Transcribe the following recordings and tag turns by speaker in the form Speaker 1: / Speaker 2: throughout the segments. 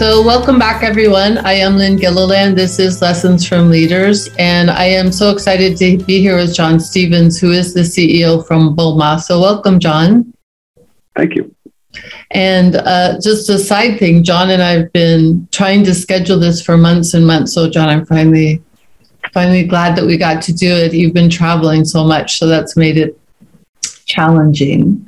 Speaker 1: So, welcome back, everyone. I am Lynn Gilliland. This is Lessons from Leaders, and I am so excited to be here with John Stevens, who is the CEO from BOMA. So, welcome, John.
Speaker 2: Thank you.
Speaker 1: And uh, just a side thing, John and I have been trying to schedule this for months and months. So, John, I'm finally finally glad that we got to do it. You've been traveling so much, so that's made it challenging.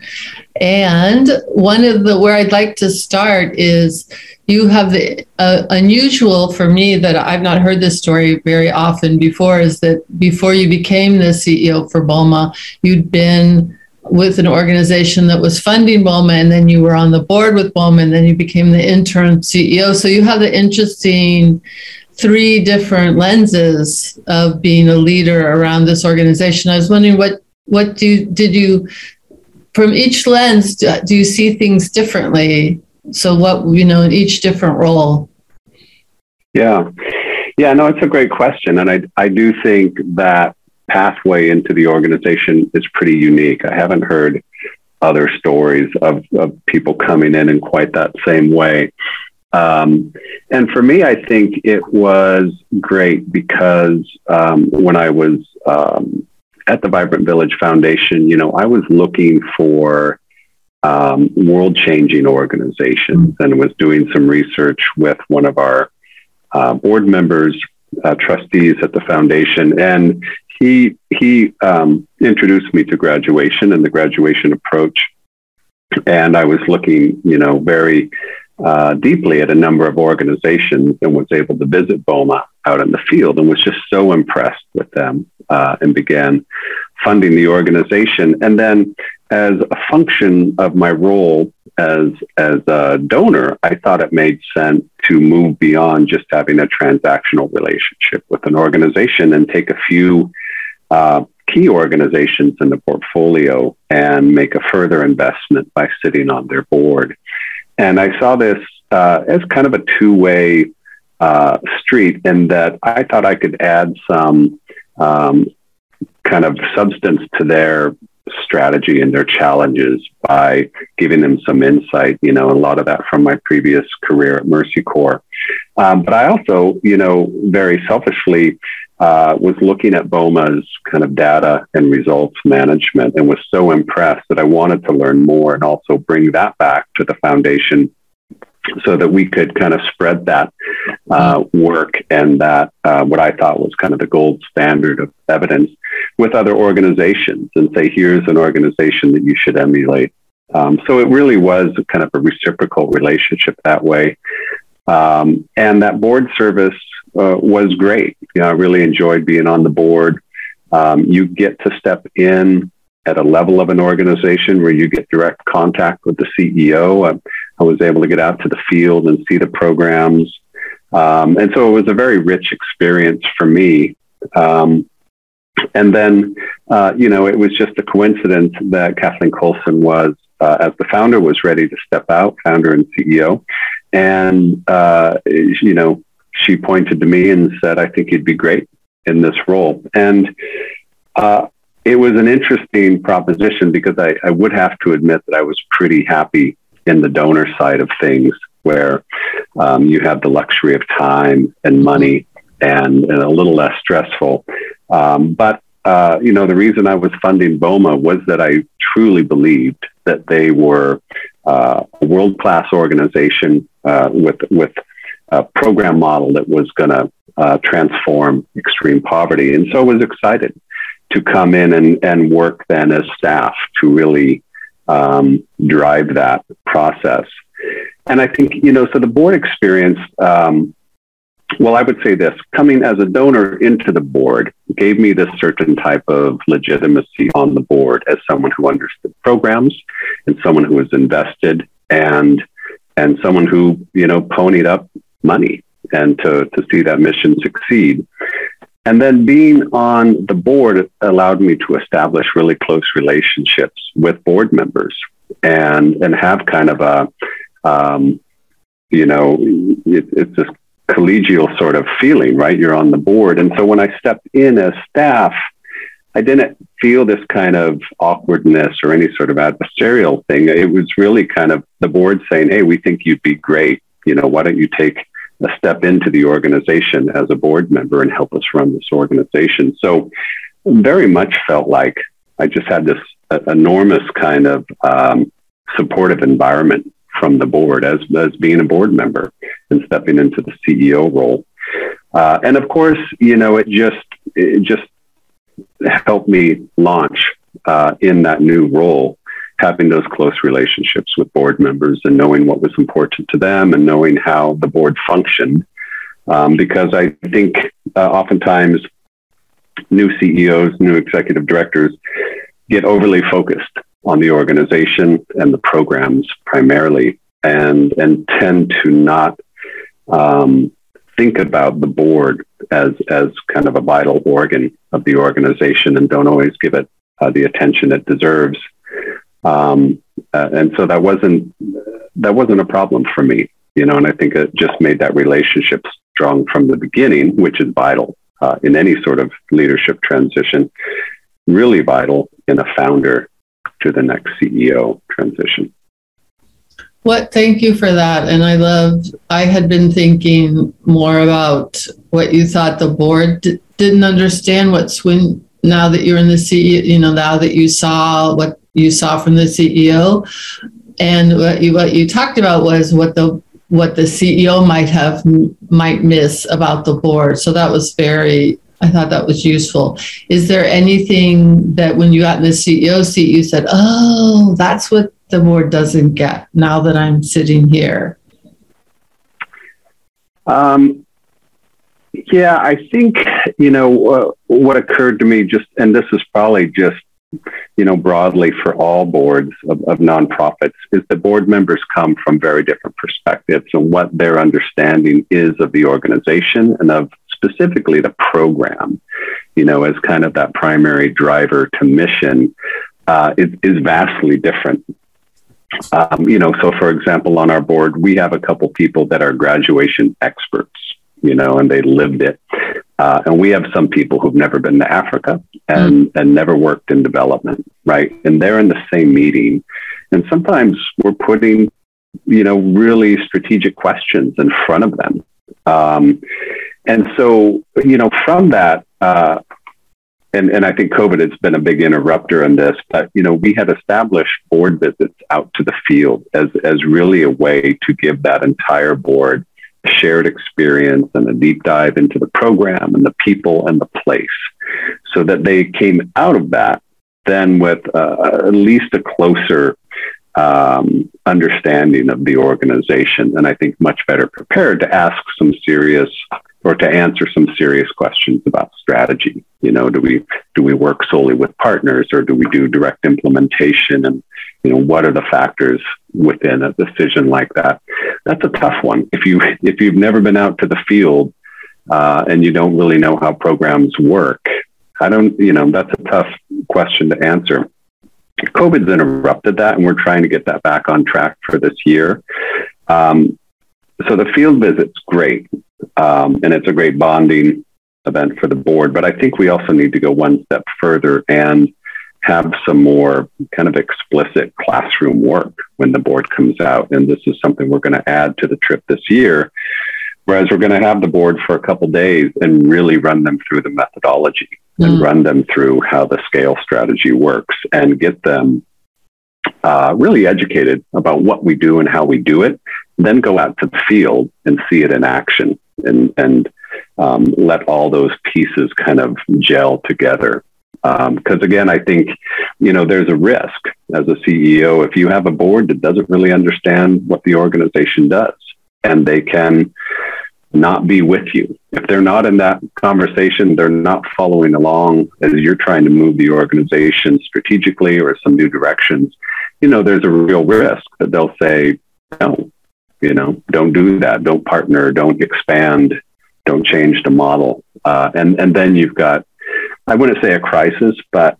Speaker 1: And one of the where I'd like to start is you have the uh, unusual for me that I've not heard this story very often before is that before you became the CEO for BOMA, you'd been with an organization that was funding BOMA, and then you were on the board with BOMA, and then you became the interim CEO. So you have the interesting three different lenses of being a leader around this organization. I was wondering what what do did you from each lens do, do you see things differently? So what you know in each different role.
Speaker 2: Yeah, yeah, no, it's a great question, and I I do think that pathway into the organization is pretty unique. I haven't heard other stories of, of people coming in in quite that same way. Um, and for me, I think it was great because um, when I was um, at the Vibrant Village Foundation, you know, I was looking for um, world changing organizations and was doing some research with one of our uh, board members, uh, trustees at the foundation. And he, he um, introduced me to graduation and the graduation approach. And I was looking, you know, very uh, deeply at a number of organizations and was able to visit BOMA out in the field and was just so impressed with them uh, and began funding the organization. And then, as a function of my role as as a donor, I thought it made sense to move beyond just having a transactional relationship with an organization and take a few uh, key organizations in the portfolio and make a further investment by sitting on their board. And I saw this uh, as kind of a two way uh, street in that I thought I could add some um, kind of substance to their strategy and their challenges by giving them some insight, you know, a lot of that from my previous career at Mercy Corps. Um, but I also, you know, very selfishly uh, was looking at BOMA's kind of data and results management and was so impressed that I wanted to learn more and also bring that back to the foundation so that we could kind of spread that uh, work and that uh, what I thought was kind of the gold standard of evidence with other organizations and say, here's an organization that you should emulate. Um, so it really was kind of a reciprocal relationship that way. Um, and that board service uh, was great. You know, I really enjoyed being on the board. Um, you get to step in at a level of an organization where you get direct contact with the CEO. I, was able to get out to the field and see the programs. Um, and so it was a very rich experience for me. Um, and then, uh, you know, it was just a coincidence that Kathleen Colson was, uh, as the founder, was ready to step out, founder and CEO. And, uh, you know, she pointed to me and said, I think you'd be great in this role. And uh, it was an interesting proposition because I, I, would have to admit that I was pretty happy in the donor side of things, where um, you have the luxury of time and money and, and a little less stressful. Um, but uh, you know, the reason I was funding BOMA was that I truly believed that they were uh, a world class organization uh, with with a program model that was going to uh, transform extreme poverty. And so I was excited to come in and, and work then as staff to really um, drive that process. And I think, you know, so the board experience, um, well, I would say this coming as a donor into the board gave me this certain type of legitimacy on the board as someone who understood programs and someone who was invested and and someone who you know ponied up money and to, to see that mission succeed. And then being on the board allowed me to establish really close relationships with board members and, and have kind of a, um, you know, it, it's this collegial sort of feeling, right? You're on the board. And so when I stepped in as staff, I didn't feel this kind of awkwardness or any sort of adversarial thing. It was really kind of the board saying, Hey, we think you'd be great You know, why don't you take a step into the organization as a board member and help us run this organization? So, very much felt like I just had this uh, enormous kind of um, supportive environment from the board as, as being a board member and stepping into the CEO role. Uh, and of course, you know, it just it just helped me launch uh, in that new role, having those close relationships with board members and knowing what was important to them and knowing how the board functioned. Um, because I think uh, oftentimes new CEOs, new executive directors get overly focused on the organization and the programs primarily, and and tend to not um, think about the board as as kind of a vital organ of the organization, and don't always give it uh, the attention it deserves. Um, uh, and so that wasn't that wasn't a problem for me, you know. And I think it just made that relationship strong from the beginning, which is vital uh, in any sort of leadership transition. Really vital in a founder to the next CEO transition.
Speaker 1: What? Thank you for that. And I loved. I had been thinking more about what you thought the board d- didn't understand. What Swin now that you're in the CEO, you know, now that you saw what you saw from the CEO, and what you what you talked about was what the what the CEO might have might miss about the board. So that was very. I thought that was useful. Is there anything that when you got in the CEO seat, you said, "Oh, that's what the board doesn't get now that I'm sitting here?
Speaker 2: Um, yeah, I think, you know, uh, what occurred to me just, and this is probably just, you know, broadly for all boards of, of nonprofits, is that board members come from very different perspectives and what their understanding is of the organization and of specifically the program, you know, as kind of that primary driver to mission. Uh, is, is vastly different um, you know, so for example, on our board, we have a couple people that are graduation experts, you know, and they lived it. Uh, and we have some people who've never been to Africa and, mm. and never worked in development, right? And they're in the same meeting. And sometimes we're putting, you know, really strategic questions in front of them. Um, and so, you know, from that, uh, and, and I think COVID has been a big interrupter in this, but you know, we had established board visits out to the field as, as really a way to give that entire board shared experience and a deep dive into the program and the people and the place. So that they came out of that then with uh, at least a closer um, understanding of the organization and I think much better prepared to ask some serious or to answer some serious questions about strategy. You know, do we do we work solely with partners or do we do direct implementation? And you know, what are the factors within a decision like that? That's a tough one. If you if you've never been out to the field uh, and you don't really know how programs work, I don't. You know, that's a tough question to answer. COVID's interrupted that, and we're trying to get that back on track for this year. Um, so the field visit's great, um, and it's a great bonding event for the board. But I think we also need to go one step further and have some more kind of explicit classroom work when the board comes out. And this is something we're going to add to the trip this year. Whereas we're going to have the board for a couple days and really run them through the methodology mm. and run them through how the scale strategy works and get them uh, really educated about what we do and how we do it, then go out to the field and see it in action and, and um, let all those pieces kind of gel together. Because um, again, I think, you know, there's a risk as a CEO if you have a board that doesn't really understand what the organization does and they can not be with you. If they're not in that conversation, they're not following along as you're trying to move the organization strategically or some new directions, you know, there's a real risk that they'll say, no, you know, don't do that. Don't partner. Don't expand. Don't change the model. Uh, and, and then you've got, I wouldn't say a crisis, but,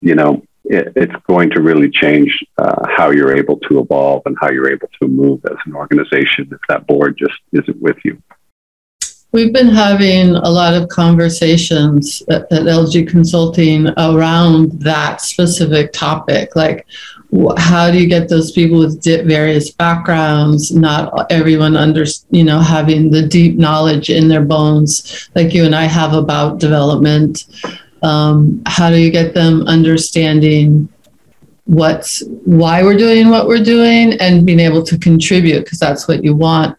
Speaker 2: you know, it, it's going to really change uh, how you're able to evolve and how you're able to move as an organization if that board just isn't with you.
Speaker 1: We've been having a lot of conversations at, at, LG Consulting around that specific topic. Like, how do you get those people with various backgrounds not everyone under you know having the deep knowledge in their bones like you and i have about development? Um, how do you get them understanding what's why we're doing what we're doing and being able to contribute because that's what you want?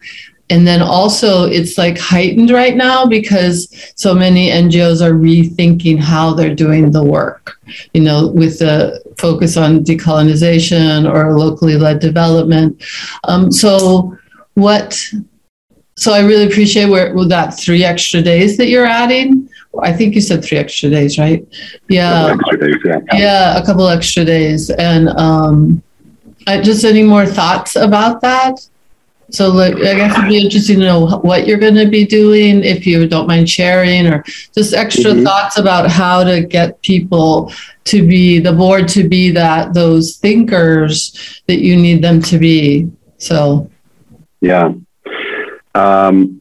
Speaker 1: And then also it's like heightened right now because so many ngos are rethinking how they're doing the work you know with the focus on decolonization or locally led development um, so what so i really appreciate where that three extra days that you're adding I think you said three extra days, right? Yeah. Days, yeah. yeah. a couple extra days. And um, I, just any more thoughts about that? So like, I guess it'd be interesting to know what you're going to be doing, if you don't mind sharing, or just extra mm-hmm. thoughts about how to get people to be the board to be that those thinkers that you need them to be. So,
Speaker 2: yeah. Um,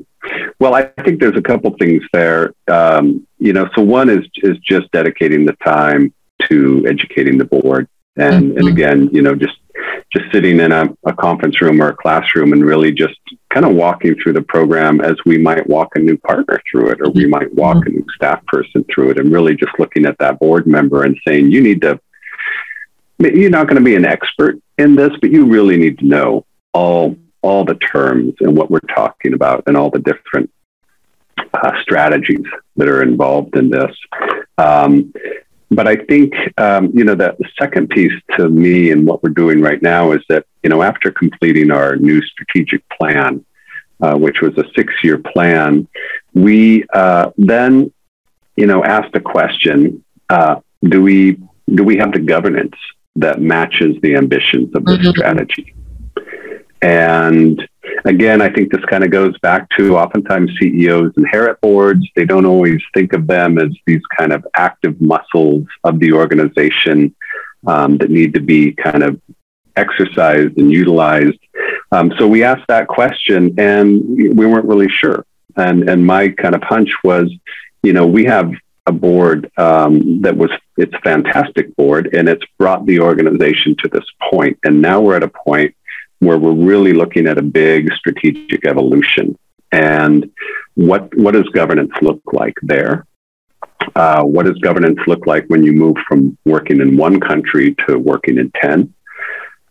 Speaker 2: well, I think there's a couple things there. Um, you know, so one is is just dedicating the time to educating the board, and mm-hmm. and again, you know, just just sitting in a, a, conference room or a classroom and really just kind of walking through the program as we might walk a new partner through it, or we might walk mm-hmm. a new staff person through it, and really just looking at that board member and saying, you need to. You're not going to be an expert in this, but you really need to know all all the terms and what we're talking about and all the different uh, strategies that are involved in this. Um, but I think, um, you know, that the second piece to me and what we're doing right now is that, you know, after completing our new strategic plan, uh, which was a six year plan, we uh, then, you know, asked the question uh, do, we, do we have the governance that matches the ambitions of the mm-hmm. strategy? And again, I think this kind of goes back to oftentimes CEOs inherit boards. They don't always think of them as these kind of active muscles of the organization um, that need to be kind of exercised and utilized. Um, so we asked that question and we weren't really sure. And, and my kind of hunch was, you know, we have a board um, that was it's a fantastic board and it's brought the organization to this point and now we're at a point where we're really looking at a big strategic evolution. And what, what does governance look like there? Uh, what does governance look like when you move from working in one country to working in 10?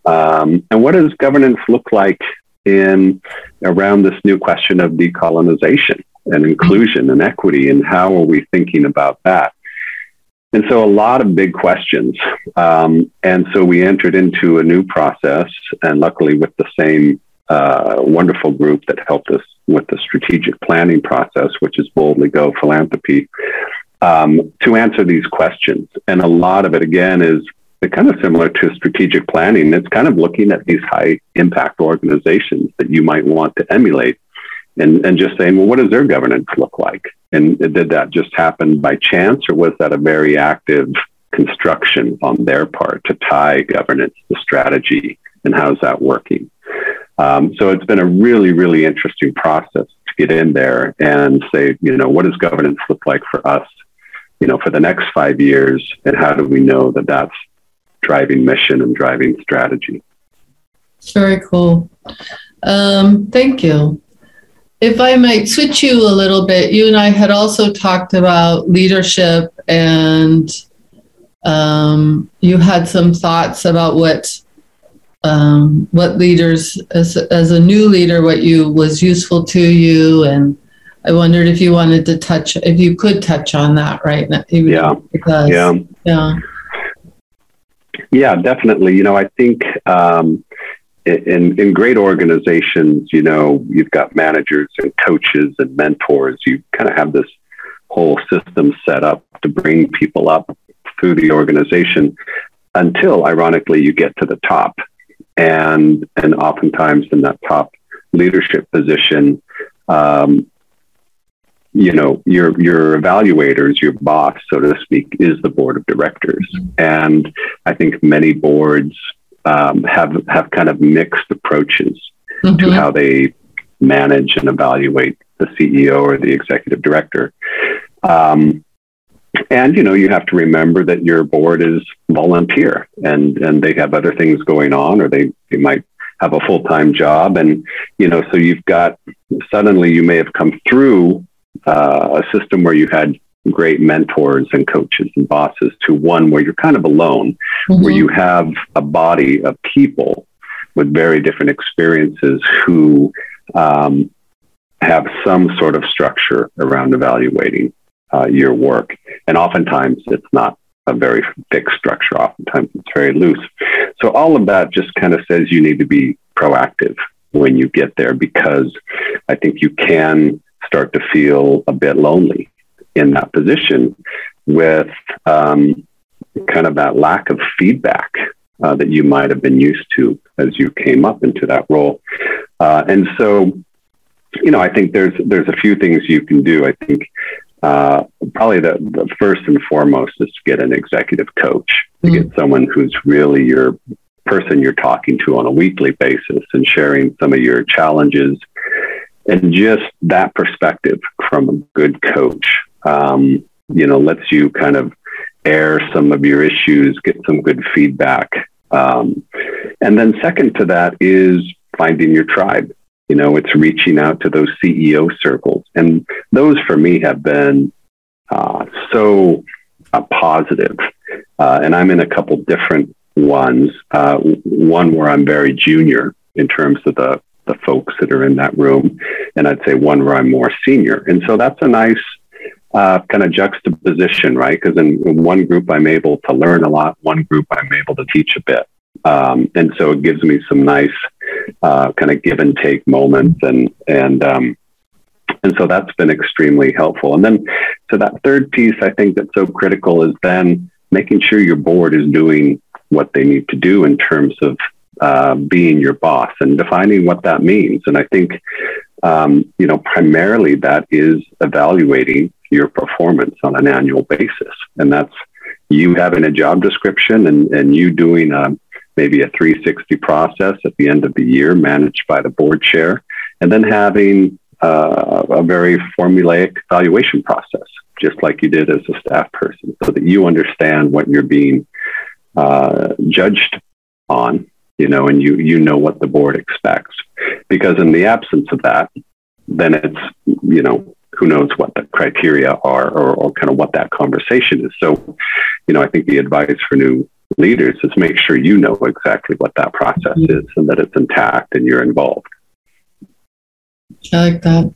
Speaker 2: Um, and what does governance look like in around this new question of decolonization and inclusion and equity? And how are we thinking about that? And so a lot of big questions. Um, and so we entered into a new process, and luckily with the same uh, wonderful group that helped us with the strategic planning process, which is Boldly Go Philanthropy, um, to answer these questions. And a lot of it, again, is kind of similar to strategic planning. It's kind of looking at these high impact organizations that you might want to emulate and, and just saying, well, what does their governance look like? And did that just happen by chance, or was that a very active construction on their part to tie governance to strategy? And how's that working? Um, so it's been a really, really interesting process to get in there and say, you know, what does governance look like for us, you know, for the next five years? And how do we know that that's driving mission and driving strategy?
Speaker 1: Very cool. Um, thank you. If I might switch you a little bit, you and I had also talked about leadership, and um, you had some thoughts about what um, what leaders, as, as a new leader, what you was useful to you, and I wondered if you wanted to touch, if you could touch on that right now.
Speaker 2: Yeah. Because, yeah. Yeah. Yeah, definitely. You know, I think um, in, in great organizations, you know, you've got managers and coaches and mentors. You kind of have this whole system set up to bring people up through the organization until, ironically, you get to the top. And, and oftentimes in that top leadership position, um, you know, your your evaluators, your boss, so to speak, is the board of directors. And I think many boards um, have have kind of mixed approaches mm-hmm. to how they manage and evaluate the CEO or the executive director. Um, and you know you have to remember that your board is volunteer and and they have other things going on or they, they might have a full-time job and you know so you've got suddenly you may have come through uh, a system where you had great mentors and coaches and bosses to one where you're kind of alone mm-hmm. where you have a body of people with very different experiences who um, have some sort of structure around evaluating uh, your work. And oftentimes it's not a very thick structure. Oftentimes it's very loose. So all of that just kind of says you need to be proactive when you get there because I think you can start to feel a bit lonely in that position with um, kind of that lack of feedback uh, that you might have been used to as you came up into that role. Uh, and so, you know, I think there's there's a few things you can do. I think uh, probably the, the, first and foremost is to get an executive coach, to mm-hmm. get someone who's really your person you're talking to on a weekly basis and sharing some of your challenges. And just that perspective from a good coach, um, you know, lets you kind of air some of your issues, get some good feedback. Um, and then, second to that is finding your tribe. You know, it's reaching out to those CEO circles. And those for me have been uh, so uh, positive. Uh, and I'm in a couple different ones. Uh, one where I'm very junior in terms of the, the folks that are in that room. And I'd say one where I'm more senior. And so that's a nice uh, kind of juxtaposition, right? Because in, in, one group, I'm able to learn a lot. One group, I'm able to teach a bit. Um, and so it gives me some nice uh, kind of give and take moments, and and um, and so that's been extremely helpful. And then, so that third piece, I think that's so critical is then making sure your board is doing what they need to do in terms of uh, being your boss and defining what that means. And I think, um, you know, primarily that is evaluating your performance on an annual basis, and that's you having a job description and, and you doing a maybe a 360 process at the end of the year managed by the board chair, and then having uh, a very formulaic evaluation process, just like you did as a staff person, so that you understand what you're being uh, judged on, you know, and you you know what the board expects. Because in the absence of that, then it's you know who knows what the criteria are or, or kind of what that conversation is. So, you know, I think the advice for new leaders is make sure you know exactly what that process mm-hmm. is and that it's intact and you're involved.
Speaker 1: I like that.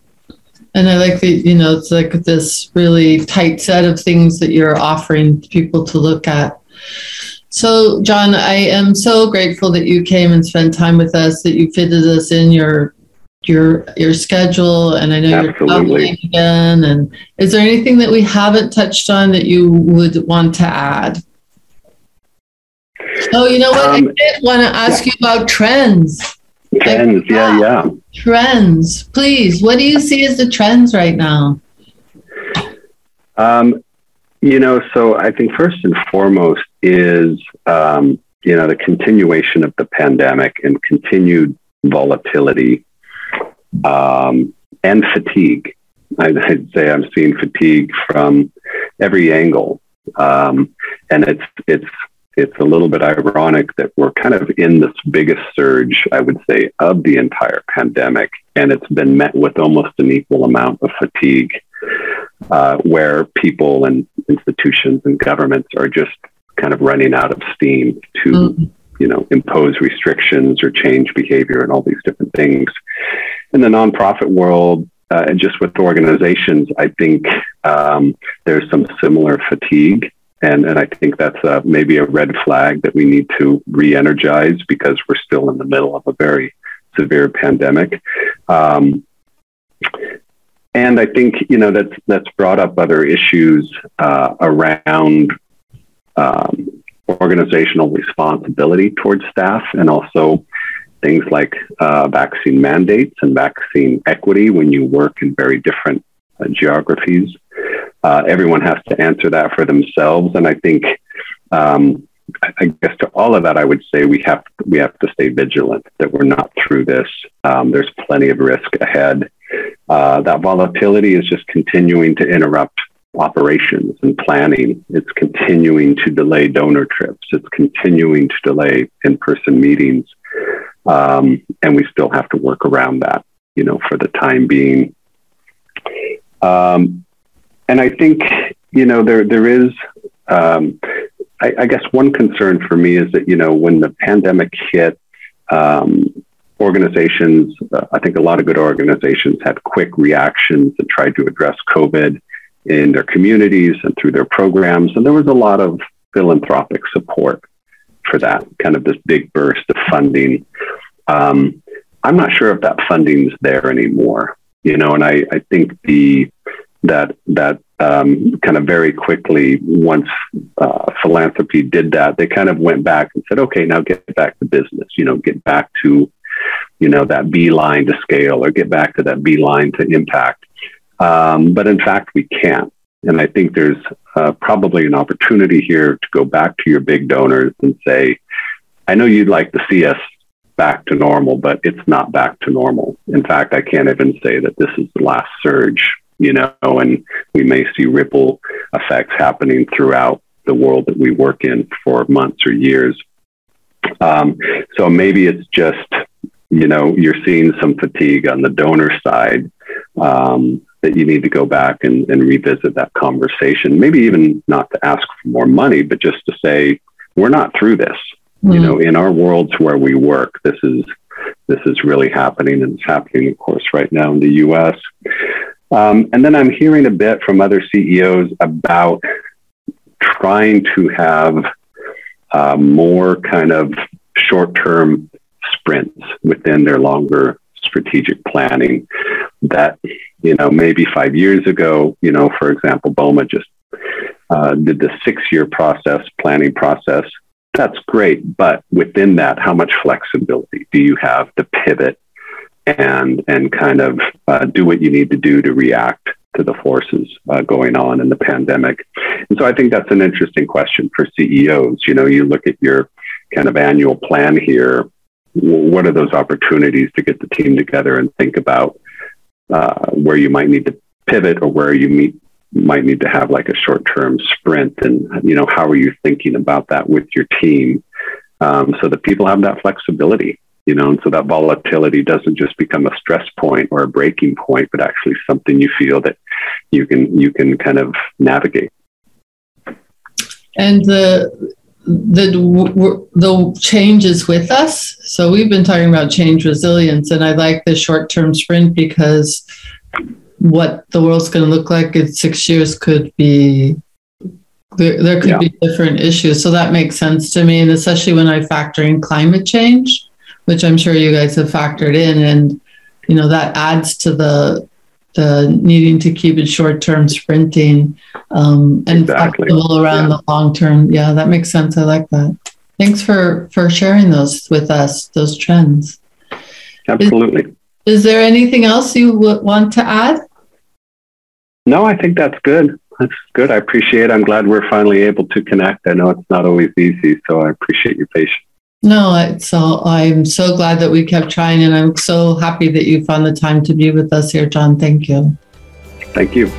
Speaker 1: And I like that, you know, it's like this really tight set of things that you're offering people to look at. So, John, I am so grateful that you came and spent time with us, that you fitted us in your your your schedule and I know Absolutely. you're traveling again. And is there anything that we haven't touched on that you would want to add? Oh, you know what? Um, I did want to ask yeah. you about trends.
Speaker 2: Trends, like, yeah, yeah.
Speaker 1: Trends, please. What do you see as the trends right now?
Speaker 2: Um, you know, so I think first and foremost is um, you know the continuation of the pandemic and continued volatility um, and fatigue. I'd, say I'm seeing fatigue from every angle, um, and it's it's it's a little bit ironic that we're kind of in this biggest surge, I would say, of the entire pandemic, and it's been met with almost an equal amount of fatigue, uh, where people and institutions and governments are just kind of running out of steam to, mm-hmm. You know, impose restrictions or change behavior and all these different things. In the nonprofit world, uh, and just with organizations, I think um, there's some similar fatigue and, and I think that's uh, maybe a red flag that we need to re energize because we're still in the middle of a very severe pandemic. Um, and I think, you know, that's, that's brought up other issues uh, around um, organizational responsibility towards staff and also things like uh, vaccine mandates and vaccine equity when you work in very different uh, geographies. Uh, everyone has to answer that for themselves, and I think, um, I guess to all of that, I would say we have we have to stay vigilant that we're not through this. Um, there's plenty of risk ahead. Uh, that volatility is just continuing to interrupt operations and planning. It's continuing to delay donor trips. It's continuing to delay in person meetings. Um, and we still have to work around that, you know, for the time being. Um, and I think, you know, there, there is, um, I, I, guess one concern for me is that, you know, when the pandemic hit, um, organizations, uh, I think a lot of good organizations had quick reactions and tried to address COVID in their communities and through their programs. And there was a lot of philanthropic support for that kind of this big burst of funding. Um, I'm not sure if that funding's there anymore, you know, and I, I think the that that um, kind of very quickly once uh, philanthropy did that, they kind of went back and said, okay, now get back to business, you know, get back to you know that beeline to scale or get back to that beeline to impact. Um, but in fact, we can't. And I think there's uh, probably an opportunity here to go back to your big donors and say, I know you'd like to see us back to normal, but it's not back to normal. In fact, I can't even say that this is the last surge, you know, and we may see ripple effects happening throughout the world that we work in for months or years. Um, so maybe it's just, you know, you're seeing some fatigue on the donor side. Um, that you need to go back and, and revisit that conversation. Maybe even not to ask for more money, but just to say, we're not through this. Mm. You know, in our worlds where we work, this is this is really happening, and it's happening, of course, right now in the U.S. Um, and then I'm hearing a bit from other CEOs about trying to have uh, more kind of short-term sprints within their longer strategic planning that you know, maybe five years ago, you know, for example, BOMA just uh, did the six year process, planning process. That's great. But within that, how much flexibility do you have to pivot and, and kind of uh, do what you need to do to react to the forces uh, going on in the pandemic? And so I think that's an interesting question for CEOs. You know, you look at your kind of annual plan here. What are those opportunities to get the team together and think about uh, where you might need to pivot or where you meet, might need to have like a short term sprint? And you know how are you thinking about that with your team? Um, so that people have that flexibility you know and so that volatility doesn't just become a stress point or a breaking point but actually something you feel that you can you can kind of navigate.
Speaker 1: And the the the changes with us. So we've been talking about change resilience, and I like the short term sprint because what the world's going to look like in six years could be there, there could yeah. be different issues. So that makes sense to me, and especially when I factor in climate change, which I'm sure you guys have factored in, and you know that adds to the the needing to keep it short term sprinting um, and exactly. flexible around yeah. the long term. Yeah, that makes sense. I like that. Thanks for for sharing those with us. Those trends.
Speaker 2: Absolutely.
Speaker 1: Is, is there anything else you would want to add?
Speaker 2: No, I think that's good. That's good. I appreciate. It. I'm glad we're finally able to connect. I know it's not always easy, so I appreciate your patience.
Speaker 1: No, it's all, I'm so glad that we kept trying, and I'm so happy that you found the time to be with us here, John. Thank you.
Speaker 2: Thank you.